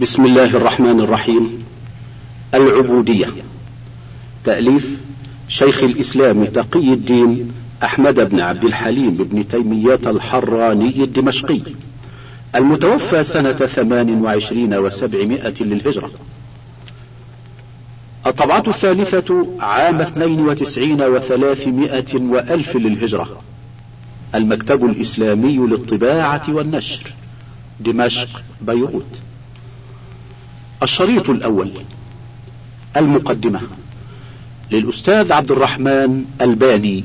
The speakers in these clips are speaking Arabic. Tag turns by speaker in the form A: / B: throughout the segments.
A: بسم الله الرحمن الرحيم. العبودية. تأليف شيخ الإسلام تقي الدين أحمد بن عبد الحليم بن تيمية الحراني الدمشقي. المتوفى سنة ثمان وعشرين وسبعمائة للهجرة. الطبعة الثالثة عام اثنين وتسعين وثلاثمائة وألف للهجرة. المكتب الإسلامي للطباعة والنشر دمشق بيروت. الشريط الأول المقدمة للأستاذ عبد الرحمن ألباني.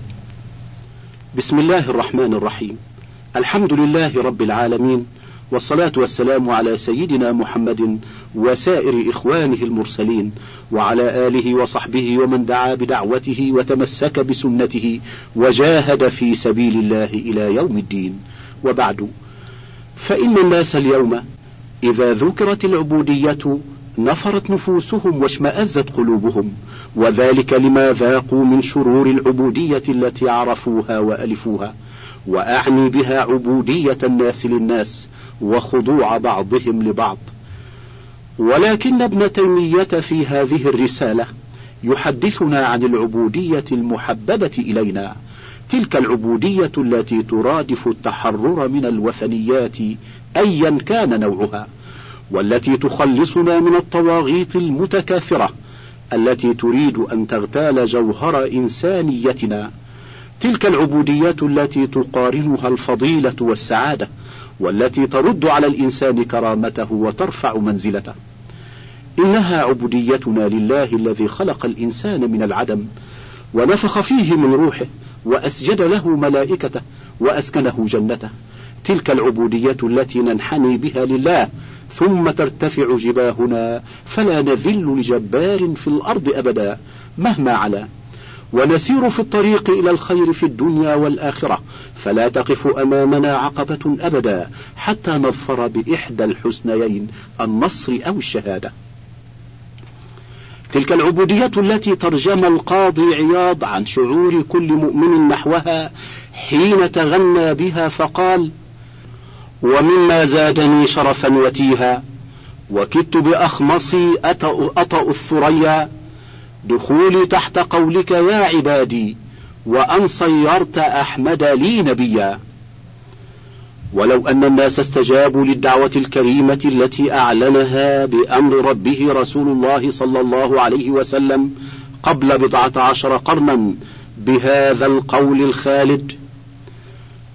A: بسم الله الرحمن الرحيم. الحمد لله رب العالمين والصلاة والسلام على سيدنا محمد وسائر إخوانه المرسلين وعلى آله وصحبه ومن دعا بدعوته وتمسك بسنته وجاهد في سبيل الله إلى يوم الدين. وبعد فإن الناس اليوم إذا ذكرت العبودية نفرت نفوسهم واشمأزت قلوبهم وذلك لما ذاقوا من شرور العبودية التي عرفوها وألفوها وأعني بها عبودية الناس للناس وخضوع بعضهم لبعض. ولكن ابن تيمية في هذه الرسالة يحدثنا عن العبودية المحببة إلينا تلك العبودية التي ترادف التحرر من الوثنيات أيا كان نوعها والتي تخلصنا من الطواغيت المتكاثرة التي تريد أن تغتال جوهر إنسانيتنا. تلك العبودية التي تقارنها الفضيلة والسعادة والتي ترد على الإنسان كرامته وترفع منزلته. إنها عبوديتنا لله الذي خلق الإنسان من العدم ونفخ فيه من روحه وأسجد له ملائكته وأسكنه جنته. تلك العبودية التي ننحني بها لله ثم ترتفع جباهنا فلا نذل لجبار في الأرض أبدا مهما علا. ونسير في الطريق إلى الخير في الدنيا والآخرة فلا تقف أمامنا عقبة أبدا حتى نظفر بإحدى الحسنيين النصر أو الشهادة. تلك العبودية التي ترجم القاضي عياض عن شعور كل مؤمن نحوها حين تغنى بها فقال ومما زادني شرفا وتيها وكدت بأخمصي أطأ, الثريا. دخولي تحت قولك يا عبادي وأن صيرت أحمد لي نبيا. ولو أن الناس استجابوا للدعوة الكريمة التي أعلنها بأمر ربه رسول الله صلى الله عليه وسلم قبل بضعة عشر قرنا بهذا القول الخالد.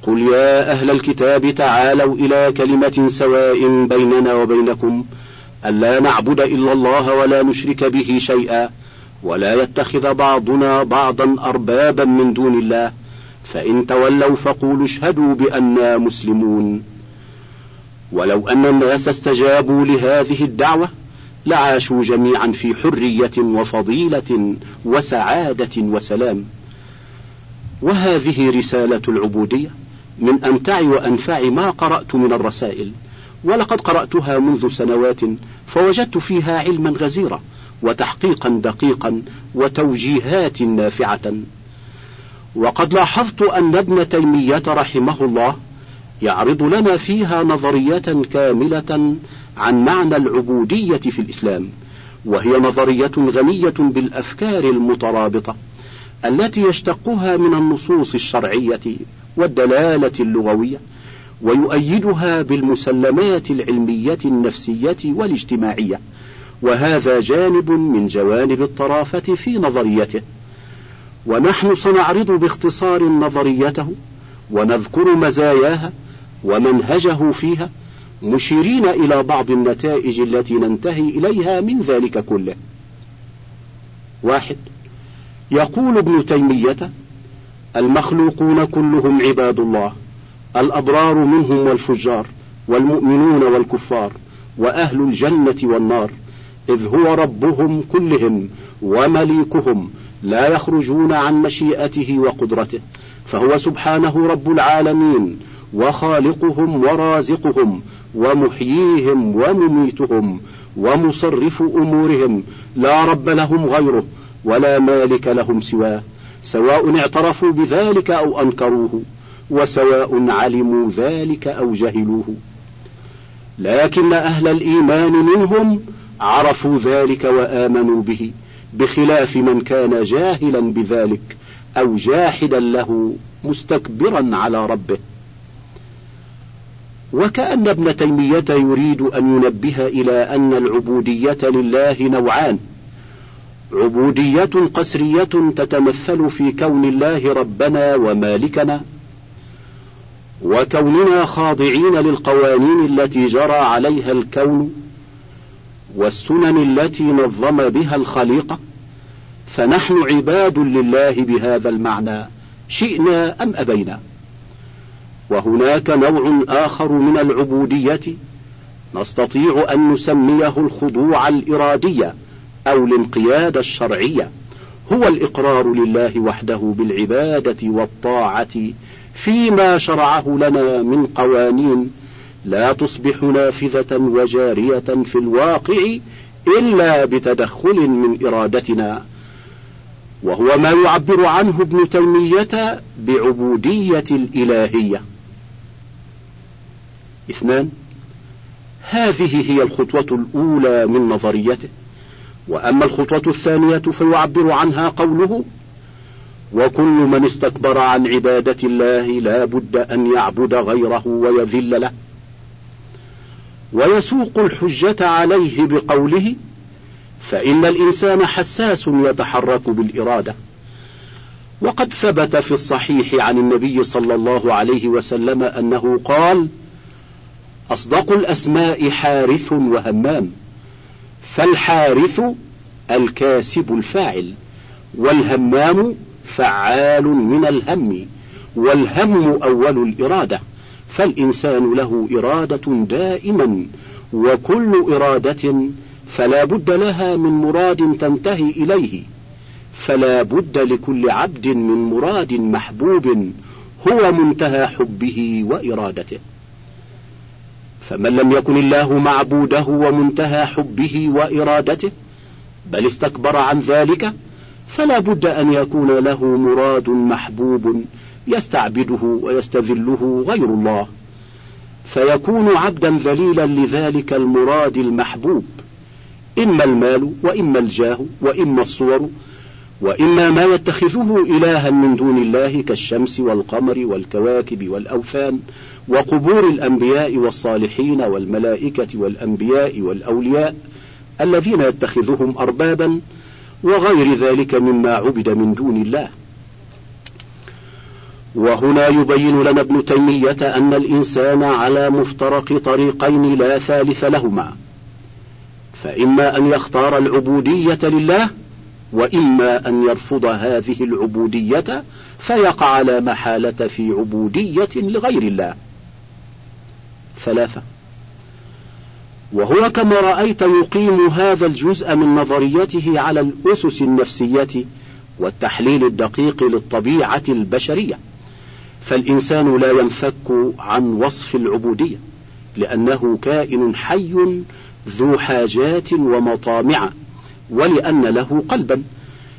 A: قل يا أهل الكتاب تعالوا إلى كلمة سواء بيننا وبينكم ألا نعبد إلا الله ولا نشرك به شيئا ولا يتخذ بعضنا بعضا أربابا من دون الله فإن تولوا فقولوا اشهدوا بأننا مسلمون. ولو أن الناس استجابوا لهذه الدعوة لعاشوا جميعا في حرية وفضيلة وسعادة وسلام. وهذه رسالة العبودية. من أمتع وأنفع ما قرأت من الرسائل ولقد قرأتها منذ سنوات فوجدت فيها علما غزيرا وتحقيقا دقيقا وتوجيهات نافعة. وقد لاحظت أن ابن تيمية رحمه الله يعرض لنا فيها نظرية كاملة عن معنى العبودية في الإسلام وهي نظرية غنية بالأفكار المترابطة التي يشتقها من النصوص الشرعية. والدلالة اللغوية ويؤيدها بالمسلمات العلمية النفسية والاجتماعية وهذا جانب من جوانب الطرافة في نظريته. ونحن سنعرض باختصار نظريته ونذكر مزاياها ومنهجه فيها مشيرين إلى بعض النتائج التي ننتهي إليها من ذلك كله. واحد يقول ابن تيمية المخلوقون كلهم عباد الله الأبرار منهم والفجار والمؤمنون والكفار وأهل الجنة والنار إذ هو ربهم كلهم ومليكهم لا يخرجون عن مشيئته وقدرته فهو سبحانه رب العالمين وخالقهم ورازقهم ومحييهم ومميتهم ومصرف أمورهم لا رب لهم غيره ولا مالك لهم سواه. سواء اعترفوا بذلك أو أنكروه وسواء علموا ذلك أو جهلوه. لكن أهل الإيمان منهم عرفوا ذلك وآمنوا به بخلاف من كان جاهلا بذلك أو جاحدا له مستكبرا على ربه. وكأن ابن تيمية يريد أن ينبه إلى أن العبودية لله نوعان. عبودية قسرية تتمثل في كون الله ربنا ومالكنا وكوننا خاضعين للقوانين التي جرى عليها الكون والسنن التي نظم بها الخليقة فنحن عباد لله بهذا المعنى شئنا أم أبينا؟ وهناك نوع آخر من العبودية نستطيع أن نسميه الخضوع الإرادية أو الانقياد الشرعية. هو الإقرار لله وحده بالعبادة والطاعة فيما شرعه لنا من قوانين لا تصبح نافذة وجارية في الواقع إلا بتدخل من إرادتنا. وهو ما يعبر عنه ابن تيمية بعبودية الإلهية. اثنان هذه هي الخطوة الأولى من نظريته. وأما الخطوة الثانية فيعبر عنها قوله وكل من استكبر عن عبادة الله لا بد أن يعبد غيره ويذل له. ويسوق الحجة عليه بقوله فإن الإنسان حساس يتحرك بالإرادة. وقد ثبت في الصحيح عن النبي صلى الله عليه وسلم أنه قال أصدق الأسماء حارث وهمام. فالحارث الكاسب الفاعل والهمام فعال من الهم والهم أول الإرادة فالإنسان له إرادة دائما وكل إرادة فلا بد لها من مراد تنتهي إليه فلا بد لكل عبد من مراد محبوب هو منتهى حبه وإرادته. فمن لم يكن الله معبوده ومنتهى حبه وإرادته بل استكبر عن ذلك فلا بد أن يكون له مراد محبوب يستعبده ويستذله غير الله. فيكون عبدا ذليلا لذلك المراد المحبوب إما المال وإما الجاه وإما الصور وإما ما يتخذه إلها من دون الله كالشمس والقمر والكواكب والأوثان وقبور الأنبياء والصالحين والملائكة والأنبياء والأولياء الذين يتخذهم أربابا وغير ذلك مما عبد من دون الله. وهنا يبين لنا ابن تيمية أن الإنسان على مفترق طريقين لا ثالث لهما فإما أن يختار العبودية لله وإما أن يرفض هذه العبودية فيقع لا محالة في عبودية لغير الله. ثلاثة. وهو كما رأيت يقيم هذا الجزء من نظريته على الأسس النفسية والتحليل الدقيق للطبيعة البشرية. فالإنسان لا ينفك عن وصف العبودية لأنه كائن حي ذو حاجات ومطامع. ولأن له قلبا.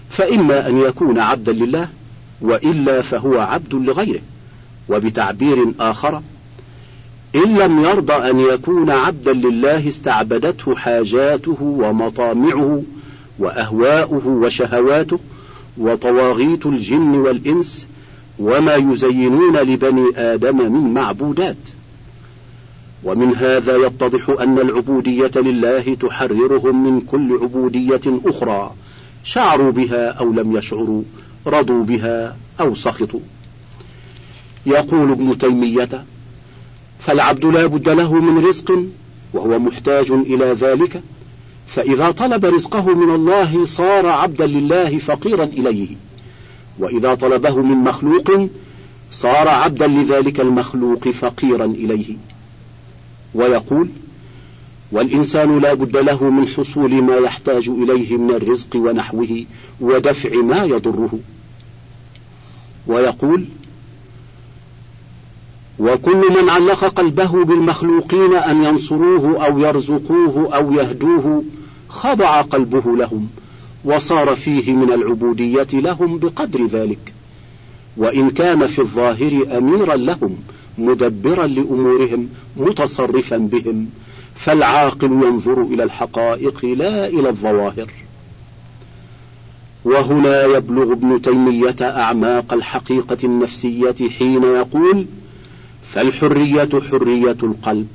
A: فإما أن يكون عبدا لله وإلا فهو عبد لغيره وبتعبير آخر إن لم يرضى أن يكون عبدا لله استعبدته حاجاته ومطامعه وأهواؤه وشهواته وطواغيت الجن والإنس وما يزينون لبني آدم من معبودات. ومن هذا يتضح أن العبودية لله تحررهم من كل عبودية أخرى شعروا بها أو لم يشعروا رضوا بها أو سخطوا. يقول ابن تيمية فالعبد لا بد له من رزق وهو محتاج إلى ذلك فإذا طلب رزقه من الله صار عبدا لله فقيرا إليه وإذا طلبه من مخلوق صار عبدا لذلك المخلوق فقيرا إليه. ويقول والإنسان لا بد له من حصول ما يحتاج إليه من الرزق ونحوه ودفع ما يضره. ويقول وكل من علق قلبه بالمخلوقين أن ينصروه أو يرزقوه أو يهدوه خضع قلبه لهم وصار فيه من العبودية لهم بقدر ذلك. وإن كان في الظاهر أميرا لهم مدبرا لأمورهم متصرفا بهم. فالعاقل ينظر إلى الحقائق لا إلى الظواهر. وهنا يبلغ ابن تيمية أعماق الحقيقة النفسية حين يقول فالحرية حرية القلب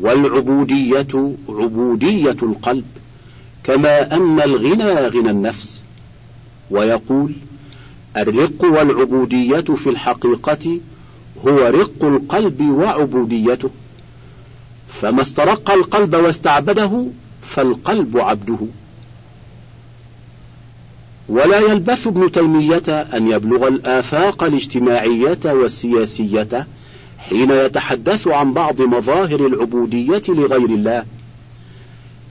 A: والعبودية عبودية القلب كما أن الغنى غنى النفس. ويقول الرق والعبودية في الحقيقة هو رق القلب وعبوديته. فما استرق القلب واستعبده فالقلب عبده. ولا يلبث ابن تيمية أن يبلغ الآفاق الاجتماعية والسياسية حين يتحدث عن بعض مظاهر العبودية لغير الله.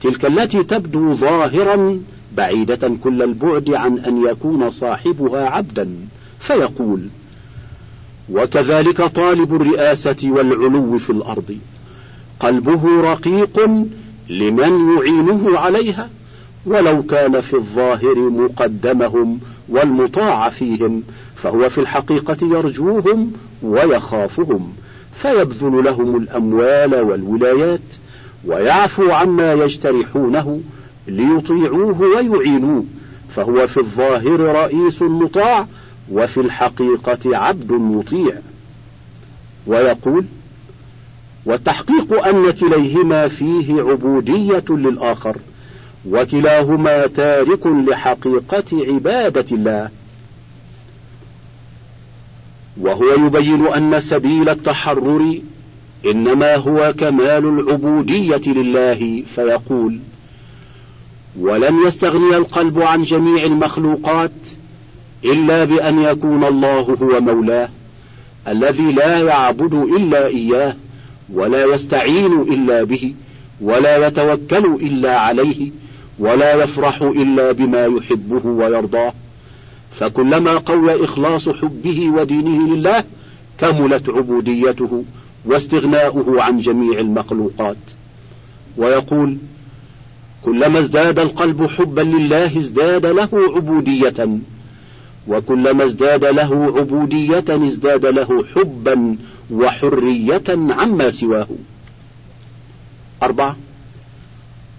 A: تلك التي تبدو ظاهرا بعيدة كل البعد عن أن يكون صاحبها عبدا فيقول وكذلك طالب الرئاسة والعلو في الأرض. قلبه رقيق لمن يعينه عليها ولو كان في الظاهر مقدمهم والمطاع فيهم فهو في الحقيقة يرجوهم ويخافهم فيبذل لهم الأموال والولايات ويعفو عما يجترحونه ليطيعوه ويعينوه فهو في الظاهر رئيس مطاع وفي الحقيقة عبد مطيع. ويقول والتحقيق أن كليهما فيه عبودية للآخر وكلاهما تارك لحقيقة عبادة الله. وهو يبين أن سبيل التحرر إنما هو كمال العبودية لله فيقول ولن يستغني القلب عن جميع المخلوقات إلا بأن يكون الله هو مولاه الذي لا يعبد إلا إياه ولا يستعين إلا به ولا يتوكل إلا عليه ولا يفرح إلا بما يحبه ويرضاه. فكلما قوى إخلاص حبه ودينه لله كملت عبوديته واستغناؤه عن جميع المخلوقات. ويقول كلما ازداد القلب حبا لله ازداد له عبودية وكلما ازداد له عبودية ازداد له حبا وحرية عما سواه. أربعة.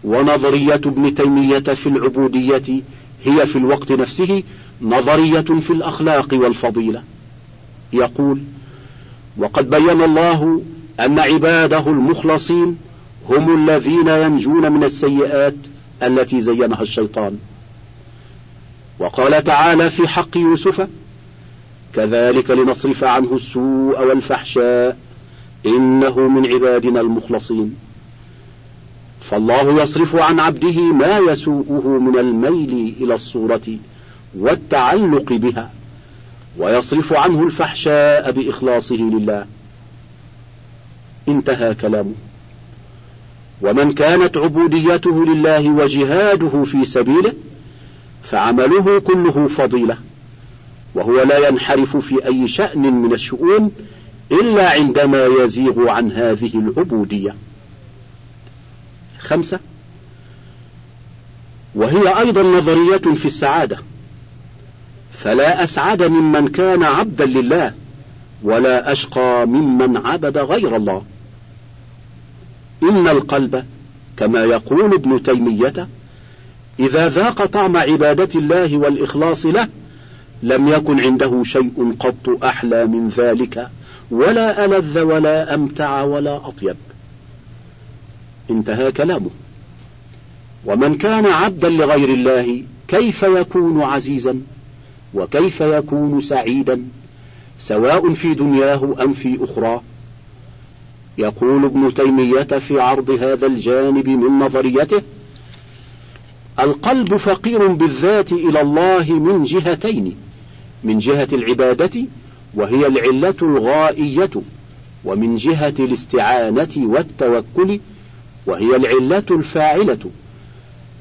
A: ونظرية ابن تيمية في العبودية هي في الوقت نفسه نظرية في الأخلاق والفضيلة. يقول وقد بين الله أن عباده المخلصين هم الذين ينجون من السيئات التي زينها الشيطان. وقال تعالى في حق يوسف كذلك لنصرف عنه السوء والفحشاء إنه من عبادنا المخلصين. فالله يصرف عن عبده ما يسوءه من الميل إلى الصورة والتعلق بها ويصرف عنه الفحشاء بإخلاصه لله. انتهى كلامه. ومن كانت عبوديته لله وجهاده في سبيله فعمله كله فضيلة وهو لا ينحرف في أي شأن من الشؤون إلا عندما يزيغ عن هذه العبودية. خمسة وهي أيضا نظرية في السعادة فلا أسعد ممن كان عبدا لله ولا أشقى ممن عبد غير الله. إن القلب كما يقول ابن تيمية إذا ذاق طعم عبادة الله والإخلاص له لم يكن عنده شيء قط أحلى من ذلك ولا ألذ ولا أمتع ولا أطيب. انتهى كلامه. ومن كان عبدا لغير الله كيف يكون عزيزا؟ وكيف يكون سعيدا؟ سواء في دنياه أم في أخراه يقول ابن تيمية في عرض هذا الجانب من نظريته القلب فقير بالذات إلى الله من جهتين من جهة العبادة وهي العلة الغائية ومن جهة الاستعانة والتوكل وهي العلة الفاعلة.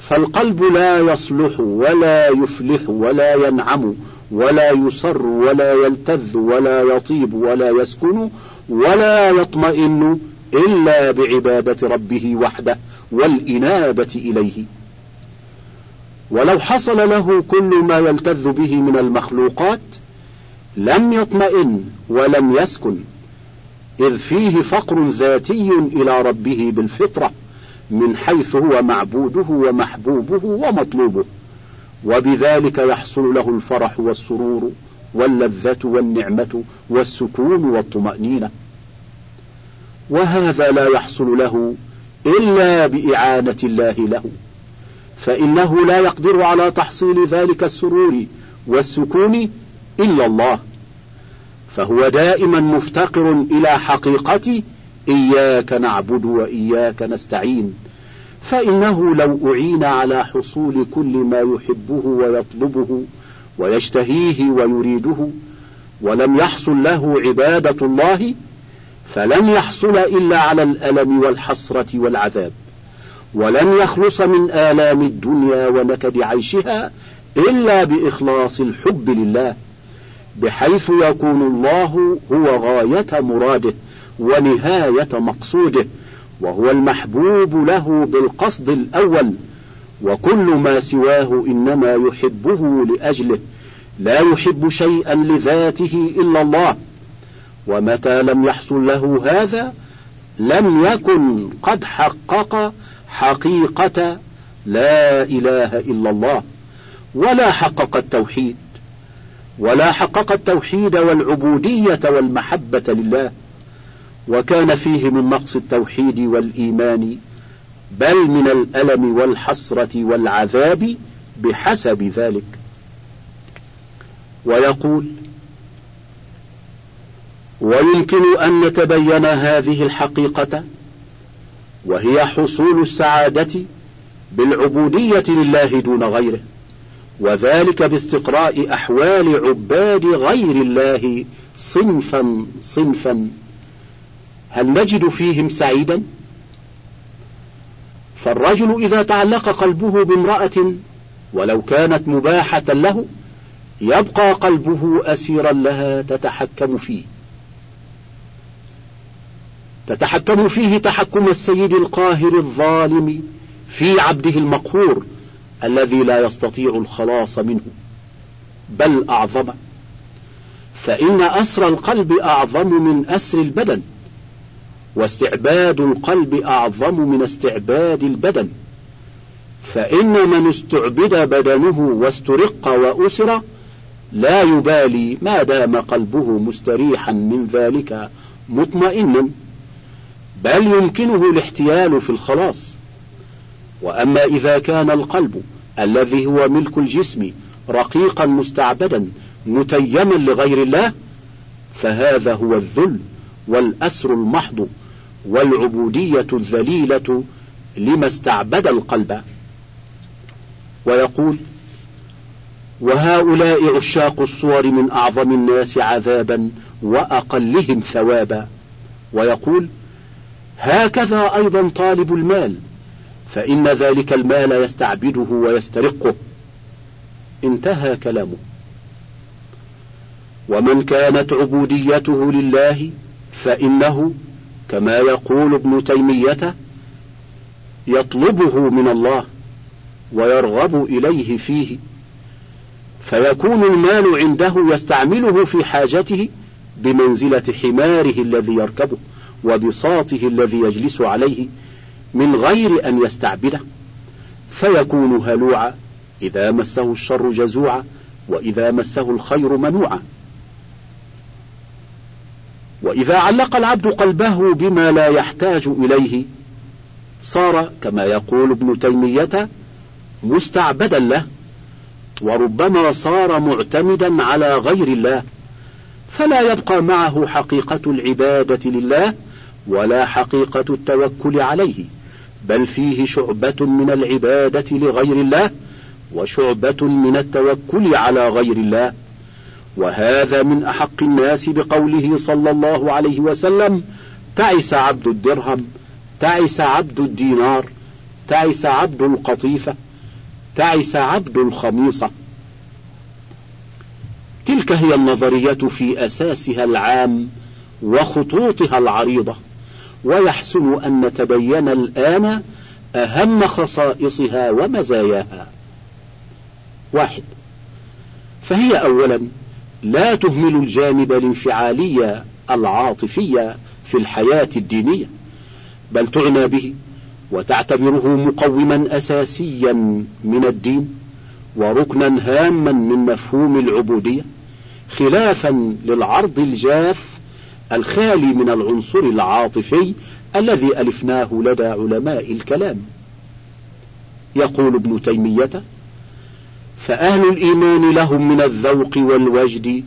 A: فالقلب لا يصلح ولا يفلح ولا ينعم ولا يصر ولا يلتذ ولا يطيب ولا يسكن ولا يطمئن إلا بعبادة ربه وحده والإنابة إليه. ولو حصل له كل ما يلتذ به من المخلوقات لم يطمئن ولم يسكن إذ فيه فقر ذاتي إلى ربه بالفطرة من حيث هو معبوده ومحبوبه ومطلوبه وبذلك يحصل له الفرح والسرور واللذة والنعمة والسكون والطمأنينة. وهذا لا يحصل له إلا بإعانة الله له. فإنه لا يقدر على تحصيل ذلك السرور والسكون إلا الله. فهو دائما مفتقر إلى حقيقة إياك نعبد وإياك نستعين. فإنه لو أعين على حصول كل ما يحبه ويطلبه ويشتهيه ويريده ولم يحصل له عبادة الله فلن يحصل إلا على الألم والحسرة والعذاب. ولن يخلص من آلام الدنيا ونكد عيشها إلا بإخلاص الحب لله بحيث يكون الله هو غاية مراده ونهاية مقصوده وهو المحبوب له بالقصد الأول وكل ما سواه إنما يحبه لأجله لا يحب شيئا لذاته إلا الله. ومتى لم يحصل له هذا لم يكن قد حقق حقيقة لا إله إلا الله ولا حقق التوحيد ولا حقق التوحيد والعبودية والمحبة لله وكان فيه من نقص التوحيد والإيمان بل من الألم والحسرة والعذاب بحسب ذلك. ويقول ويمكن أن نتبين هذه الحقيقة وهي حصول السعادة بالعبودية لله دون غيره وذلك باستقراء أحوال عباد غير الله صنفا صنفا. هل نجد فيهم سعيدا؟ فالرجل إذا تعلق قلبه بامرأة ولو كانت مباحة له يبقى قلبه أسيرا لها تتحكم فيه. تتحكم فيه تحكم السيد القاهر الظالم في عبده المقهور الذي لا يستطيع الخلاص منه بل أعظم. فإن أسر القلب أعظم من أسر البدن واستعباد القلب أعظم من استعباد البدن. فإن من استعبد بدنه واسترق وأسر لا يبالي ما دام قلبه مستريحا من ذلك مطمئنا. بل يمكنه الاحتيال في الخلاص. وأما إذا كان القلب الذي هو ملك الجسم رقيقا مستعبدا متيما لغير الله فهذا هو الذل والأسر المحض والعبودية الذليلة لما استعبد القلب. ويقول وهؤلاء عشاق الصور من أعظم الناس عذابا وأقلهم ثوابا. ويقول هكذا أيضا طالب المال فإن ذلك المال يستعبده ويسترقه. انتهى كلامه. ومن كانت عبوديته لله فإنه كما يقول ابن تيمية يطلبه من الله ويرغب إليه فيه. فيكون المال عنده يستعمله في حاجته بمنزلة حماره الذي يركبه. وبساطه الذي يجلس عليه من غير أن يستعبده فيكون هلوعا إذا مسه الشر جزوعا وإذا مسه الخير منوعا. وإذا علق العبد قلبه بما لا يحتاج إليه صار كما يقول ابن تيمية مستعبدا له وربما صار معتمدا على غير الله فلا يبقى معه حقيقة العبادة لله ولا حقيقة التوكل عليه بل فيه شعبة من العبادة لغير الله وشعبة من التوكل على غير الله. وهذا من أحق الناس بقوله صلى الله عليه وسلم تعس عبد الدرهم تعس عبد الدينار تعس عبد القطيفة تعس عبد الخميصة. تلك هي النظرية في أساسها العام وخطوطها العريضة. ويحسن أن نتبين الآن أهم خصائصها ومزاياها. واحد. فهي أولا لا تهمل الجانب الانفعالي العاطفي في الحياة الدينية بل تعنى به وتعتبره مقوما أساسيا من الدين وركنا هاما من مفهوم العبودية خلافا للعرض الجاف الخالي من العنصر العاطفي الذي ألفناه لدى علماء الكلام. يقول ابن تيمية فأهل الإيمان لهم من الذوق والوجد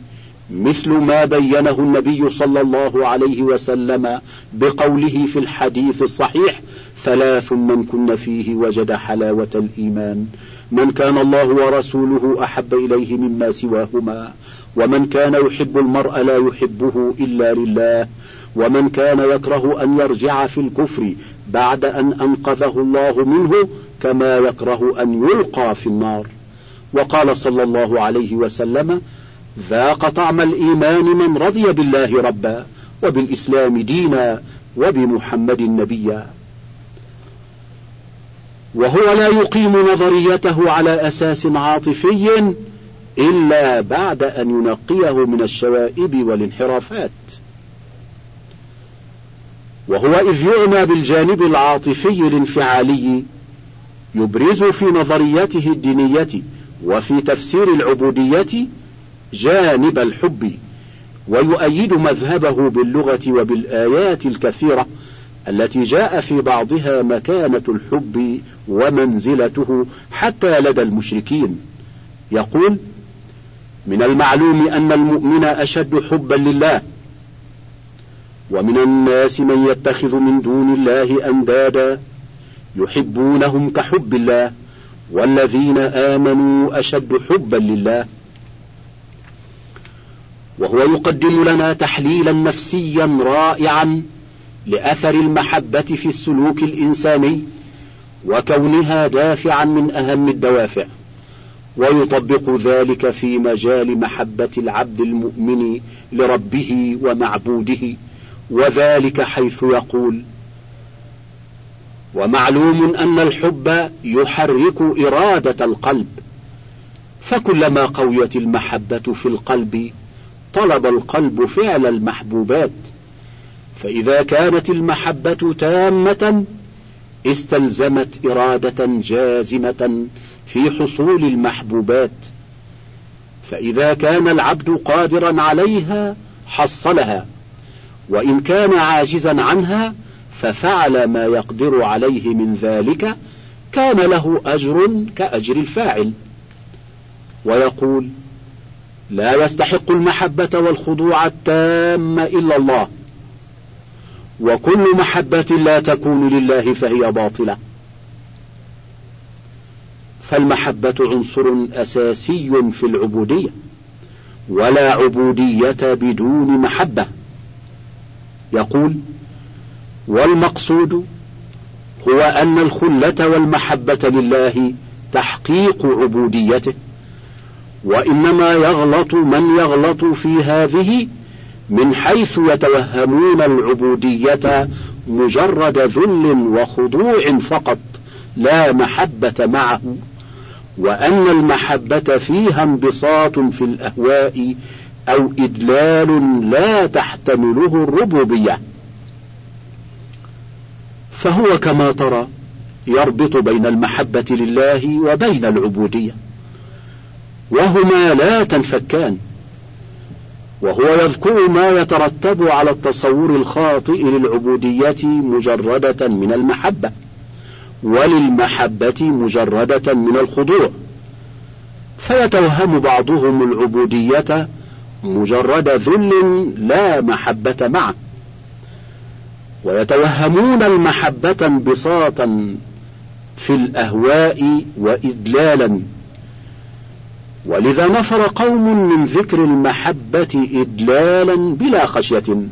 A: مثل ما بينه النبي صلى الله عليه وسلم بقوله في الحديث الصحيح ثلاث من كن فيه وجد حلاوة الإيمان من كان الله ورسوله أحب إليه مما سواهما ومن كان يحب المرء لا يحبه إلا لله ومن كان يكره أن يرجع في الكفر بعد أن أنقذه الله منه كما يكره أن يلقى في النار. وقال صلى الله عليه وسلم ذاق طعم الإيمان من رضي بالله ربا وبالإسلام دينا وبمحمد نبيا. وهو لا يقيم نظريته على أساس عاطفي إلا بعد أن ينقيه من الشوائب والانحرافات. وهو إذ يعنى بالجانب العاطفي الانفعالي يبرز في نظريته الدينية وفي تفسير العبودية جانب الحب ويؤيد مذهبه باللغة وبالآيات الكثيرة التي جاء في بعضها مكانة الحب ومنزلته حتى لدى المشركين. يقول من المعلوم أن المؤمن أشد حبا لله ومن الناس من يتخذ من دون الله أندادا يحبونهم كحب الله والذين آمنوا أشد حبا لله. وهو يقدم لنا تحليلا نفسيا رائعا لأثر المحبة في السلوك الإنساني وكونها دافعا من أهم الدوافع. ويطبق ذلك في مجال محبة العبد المؤمن لربه ومعبوده وذلك حيث يقول ومعلوم أن الحب يحرك إرادة القلب فكلما قويت المحبة في القلب طلب القلب فعل المحبوبات فإذا كانت المحبة تامة استلزمت إرادة جازمة في حصول المحبوبات فإذا كان العبد قادرا عليها حصلها وإن كان عاجزا عنها ففعل ما يقدر عليه من ذلك كان له أجر كأجر الفاعل. ويقول لا يستحق المحبة والخضوع التام إلا الله وكل محبة لا تكون لله فهي باطلة. فالمحبة عنصر أساسي في العبودية ولا عبودية بدون محبة. يقول والمقصود هو أن الخلة والمحبة لله تحقيق عبوديته وإنما يغلط من يغلط في هذه من حيث يتوهمون العبودية مجرد ذل وخضوع فقط لا محبة معه. وأن المحبة فيها انبساط في الأهواء أو إدلال لا تحتمله الربوبية. فهو كما ترى يربط بين المحبة لله وبين العبودية. وهما لا تنفكان. وهو يذكر ما يترتب على التصور الخاطئ للعبودية مجردة من المحبة. وللمحبة مجردة من الخضوع. فيتوهم بعضهم العبودية مجرد ذل لا محبة معه. ويتوهمون المحبة انبساطا في الأهواء وإدلالا ولذا نفر قوم من ذكر المحبة إدلالا بلا خشية.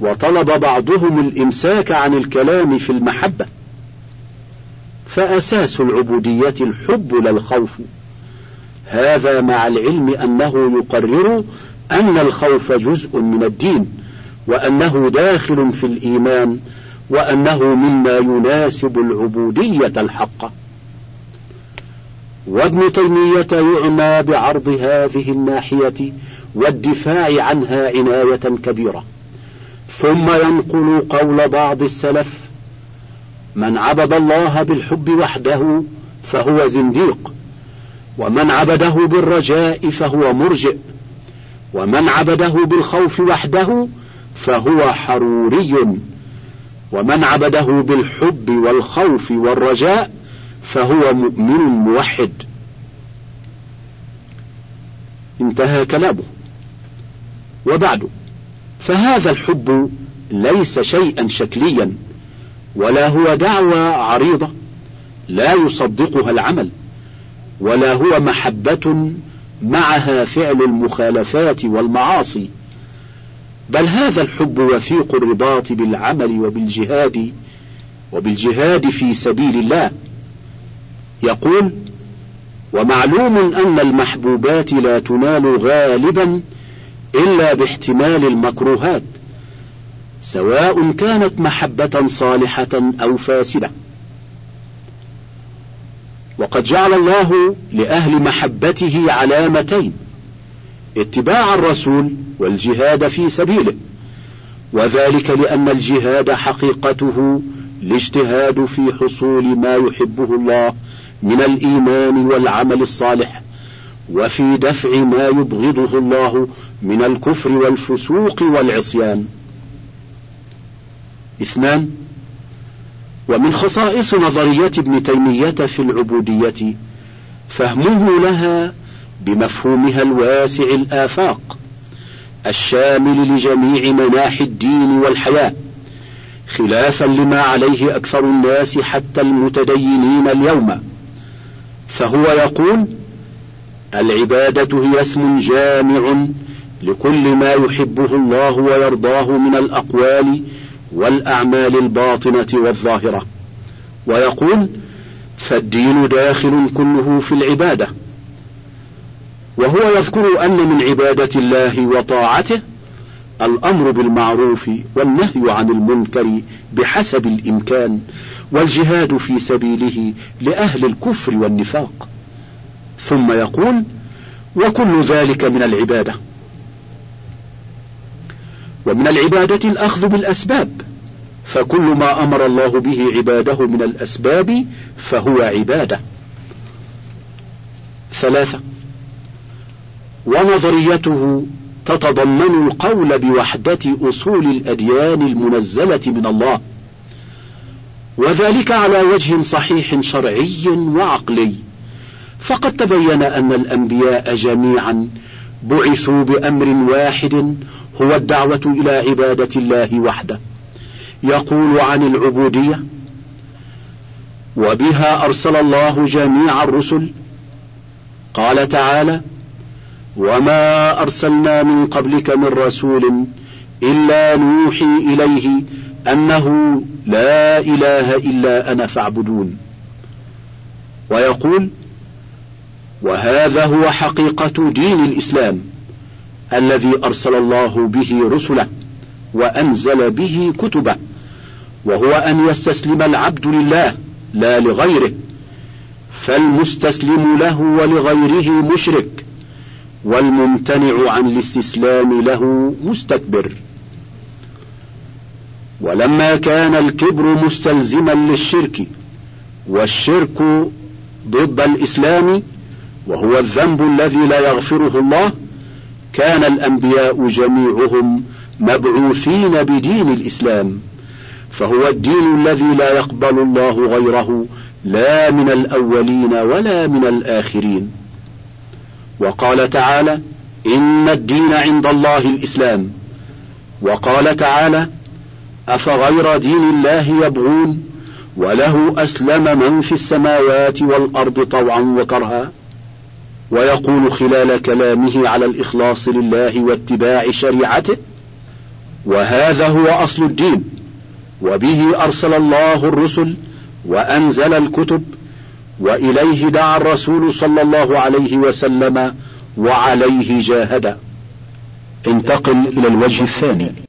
A: وطلب بعضهم الإمساك عن الكلام في المحبة. فأساس العبودية الحب لا الخوف. هذا مع العلم أنه يقرر أن الخوف جزء من الدين وأنه داخل في الإيمان وأنه مما يناسب العبودية الحقة وابن تيمية يعنى بعرض هذه الناحية والدفاع عنها عناية كبيرة. ثم ينقل قول بعض السلف من عبد الله بالحب وحده فهو زنديق ومن عبده بالرجاء فهو مرجئ ومن عبده بالخوف وحده فهو حروري ومن عبده بالحب والخوف والرجاء فهو مؤمن موحد. انتهى كلامه. وبعد فهذا الحب ليس شيئا شكليا ولا هو دعوى عريضة لا يصدقها العمل ولا هو محبة معها فعل المخالفات والمعاصي بل هذا الحب وثيق الرباط بالعمل وبالجهاد وبالجهاد في سبيل الله. يقول ومعلوم أن المحبوبات لا تنال غالبا إلا باحتمال المكروهات. سواء كانت محبة صالحة أو فاسدة. وقد جعل الله لأهل محبته علامتين اتباع الرسول والجهاد في سبيله وذلك لأن الجهاد حقيقته الاجتهاد في حصول ما يحبه الله من الإيمان والعمل الصالح وفي دفع ما يبغضه الله من الكفر والفسوق والعصيان. اثنان. ومن خصائص نظرية ابن تيمية في العبودية فهمه لها بمفهومها الواسع الآفاق الشامل لجميع مناحي الدين والحياة خلافا لما عليه أكثر الناس حتى المتدينين اليوم. فهو يقول العبادة هي اسم جامع لكل ما يحبه الله ويرضاه من الأقوال والأعمال الباطنة والظاهرة. ويقول فالدين داخل كله في العبادة. وهو يذكر أن من عبادة الله وطاعته الأمر بالمعروف والنهي عن المنكر بحسب الإمكان والجهاد في سبيله لأهل الكفر والنفاق. ثم يقول وكل ذلك من العبادة. ومن العبادة الأخذ بالأسباب. فكل ما أمر الله به عباده من الأسباب فهو عبادة. ثلاثة. ونظريته تتضمن القول بوحدة أصول الأديان المنزلة من الله. وذلك على وجه صحيح شرعي وعقلي. فقد تبين أن الأنبياء جميعا بعثوا بأمر واحد هو الدعوة إلى عبادة الله وحده. يقول عن العبودية وبها أرسل الله جميع الرسل. قال تعالى وما أرسلنا من قبلك من رسول إلا نوحي إليه أنه لا إله إلا أنا فاعبدون. ويقول وهذا هو حقيقة دين الإسلام. الذي أرسل الله به رسله وأنزل به كتبه وهو أن يستسلم العبد لله لا لغيره فالمستسلم له ولغيره مشرك والممتنع عن الاستسلام له مستكبر. ولما كان الكبر مستلزما للشرك والشرك ضد الإسلام وهو الذنب الذي لا يغفره الله كان الأنبياء جميعهم مبعوثين بدين الإسلام فهو الدين الذي لا يقبل الله غيره لا من الأولين ولا من الآخرين. وقال تعالى إن الدين عند الله الإسلام. وقال تعالى أفغير دين الله يبغون وله أسلم من في السماوات والأرض طوعا وكرها. ويقول خلال كلامه على الإخلاص لله واتباع شريعته وهذا هو أصل الدين وبه أرسل الله الرسل وأنزل الكتب وإليه دعا الرسول صلى الله عليه وسلم وعليه جاهد.
B: انتقل إلى الوجه الثاني.